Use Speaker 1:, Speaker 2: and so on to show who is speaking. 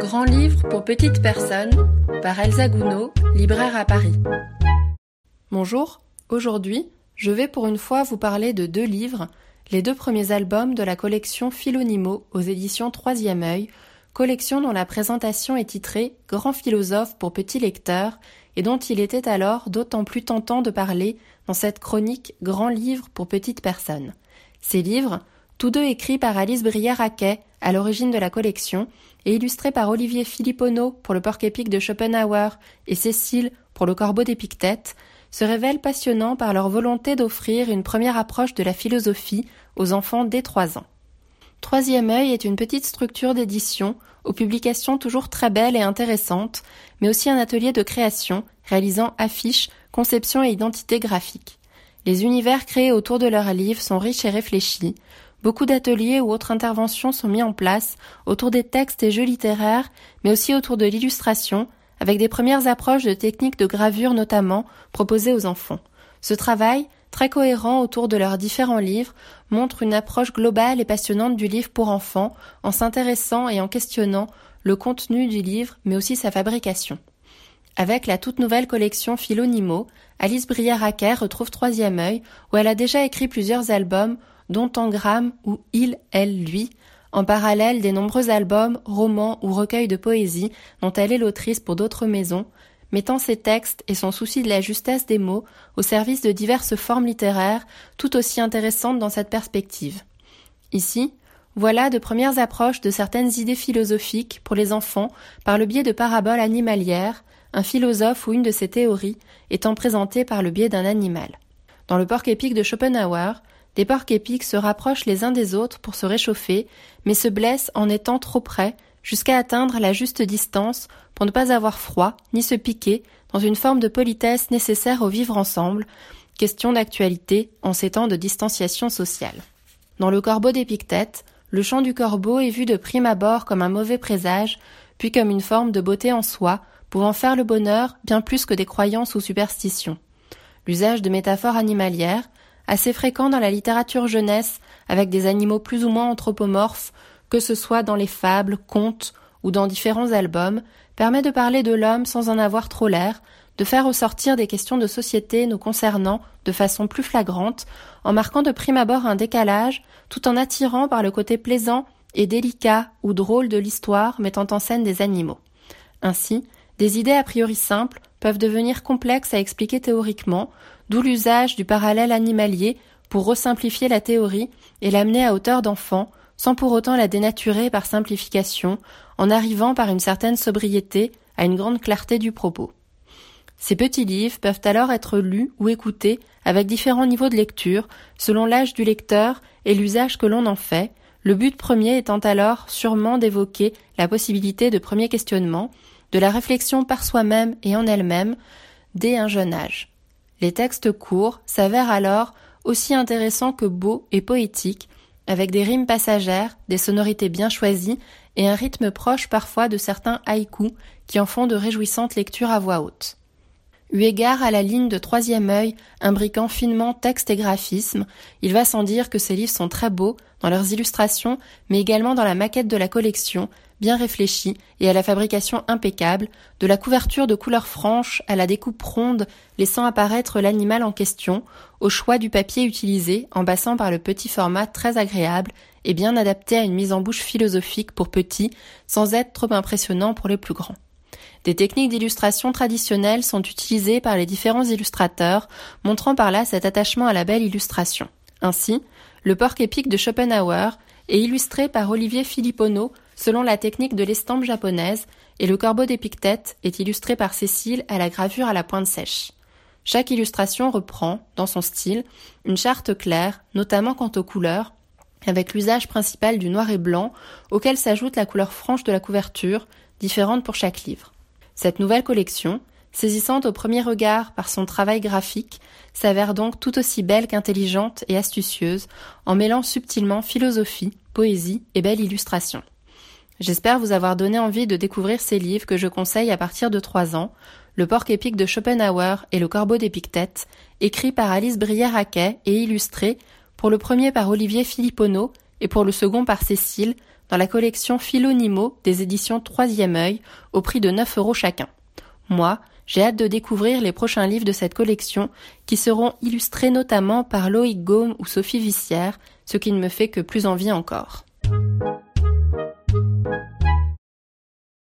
Speaker 1: Grand livre pour petites personnes par Elsa Gounod, libraire à Paris. Bonjour, aujourd'hui, je vais pour une fois vous parler de deux livres, les deux premiers albums de la collection Philonimo aux éditions Troisième œil, collection dont la présentation est titrée Grand philosophe pour petits lecteurs et dont il était alors d'autant plus tentant de parler dans cette chronique Grand livre pour petites personnes. Ces livres, tous deux écrits par Alice Brière-Raquet, à l'origine de la collection, et illustrés par Olivier Philippono pour le porc-épic de Schopenhauer et Cécile pour le corbeau d'Épictète, se révèlent passionnants par leur volonté d'offrir une première approche de la philosophie aux enfants dès trois ans. Troisième œil est une petite structure d'édition, aux publications toujours très belles et intéressantes, mais aussi un atelier de création, réalisant affiches, conception et identité graphique. Les univers créés autour de leurs livres sont riches et réfléchis, Beaucoup d'ateliers ou autres interventions sont mis en place autour des textes et jeux littéraires, mais aussi autour de l'illustration, avec des premières approches de techniques de gravure notamment proposées aux enfants. Ce travail, très cohérent autour de leurs différents livres, montre une approche globale et passionnante du livre pour enfants, en s'intéressant et en questionnant le contenu du livre, mais aussi sa fabrication. Avec la toute nouvelle collection Philonimo, Alice Brière-Raquer retrouve Troisième œil, où elle a déjà écrit plusieurs albums dont Engramme ou Il, elle, lui, en parallèle des nombreux albums, romans ou recueils de poésie dont elle est l'autrice pour d'autres maisons, mettant ses textes et son souci de la justesse des mots au service de diverses formes littéraires tout aussi intéressantes dans cette perspective. Ici, voilà de premières approches de certaines idées philosophiques pour les enfants par le biais de paraboles animalières, un philosophe ou une de ses théories étant présentée par le biais d'un animal. Dans le porc épique de Schopenhauer, des porcs épiques se rapprochent les uns des autres pour se réchauffer, mais se blessent en étant trop près, jusqu'à atteindre la juste distance pour ne pas avoir froid, ni se piquer, dans une forme de politesse nécessaire au vivre ensemble, question d'actualité en ces temps de distanciation sociale. Dans le corbeau d'Épictète, le chant du corbeau est vu de prime abord comme un mauvais présage, puis comme une forme de beauté en soi, pouvant faire le bonheur bien plus que des croyances ou superstitions. L'usage de métaphores animalières, assez fréquent dans la littérature jeunesse avec des animaux plus ou moins anthropomorphes, que ce soit dans les fables, contes ou dans différents albums, permet de parler de l'homme sans en avoir trop l'air, de faire ressortir des questions de société nous concernant de façon plus flagrante, en marquant de prime abord un décalage, tout en attirant par le côté plaisant et délicat ou drôle de l'histoire mettant en scène des animaux. Ainsi, des idées a priori simples peuvent devenir complexes à expliquer théoriquement, d'où l'usage du parallèle animalier pour resimplifier la théorie et l'amener à hauteur d'enfant, sans pour autant la dénaturer par simplification, en arrivant par une certaine sobriété à une grande clarté du propos. Ces petits livres peuvent alors être lus ou écoutés avec différents niveaux de lecture, selon l'âge du lecteur et l'usage que l'on en fait, le but premier étant alors sûrement d'évoquer la possibilité de premier questionnement, de la réflexion par soi-même et en elle-même, dès un jeune âge. Les textes courts s'avèrent alors aussi intéressants que beaux et poétiques, avec des rimes passagères, des sonorités bien choisies et un rythme proche parfois de certains haïkus qui en font de réjouissantes lectures à voix haute. Eu égard à la ligne de troisième œil, imbriquant finement texte et graphisme, il va sans dire que ces livres sont très beaux dans leurs illustrations, mais également dans la maquette de la collection, bien réfléchie et à la fabrication impeccable, de la couverture de couleurs franches à la découpe ronde laissant apparaître l'animal en question, au choix du papier utilisé en passant par le petit format très agréable et bien adapté à une mise en bouche philosophique pour petits sans être trop impressionnant pour les plus grands. Des techniques d'illustration traditionnelles sont utilisées par les différents illustrateurs, montrant par là cet attachement à la belle illustration. Ainsi, le porc épique de Schopenhauer est illustré par Olivier Philippono selon la technique de l'estampe japonaise, et le corbeau d'Épictète est illustré par Cécile à la gravure à la pointe sèche. Chaque illustration reprend, dans son style, une charte claire, notamment quant aux couleurs, avec l'usage principal du noir et blanc, auquel s'ajoute la couleur franche de la couverture, différente pour chaque livre. Cette nouvelle collection, saisissante au premier regard par son travail graphique, s'avère donc tout aussi belle qu'intelligente et astucieuse, en mêlant subtilement philosophie, poésie et belle illustration. J'espère vous avoir donné envie de découvrir ces livres que je conseille à partir de 3 ans, Le porc épique de Schopenhauer et Le corbeau d'Épictète, écrit par Alice Brière-Raquet et illustré, pour le premier par Olivier Philippono et pour le second par Cécile, dans la collection Philonimo des éditions Troisième œil au prix de 9 euros chacun. Moi, j'ai hâte de découvrir les prochains livres de cette collection qui seront illustrés notamment par Loïc Gaume ou Sophie Vissière, ce qui ne me fait que plus envie encore.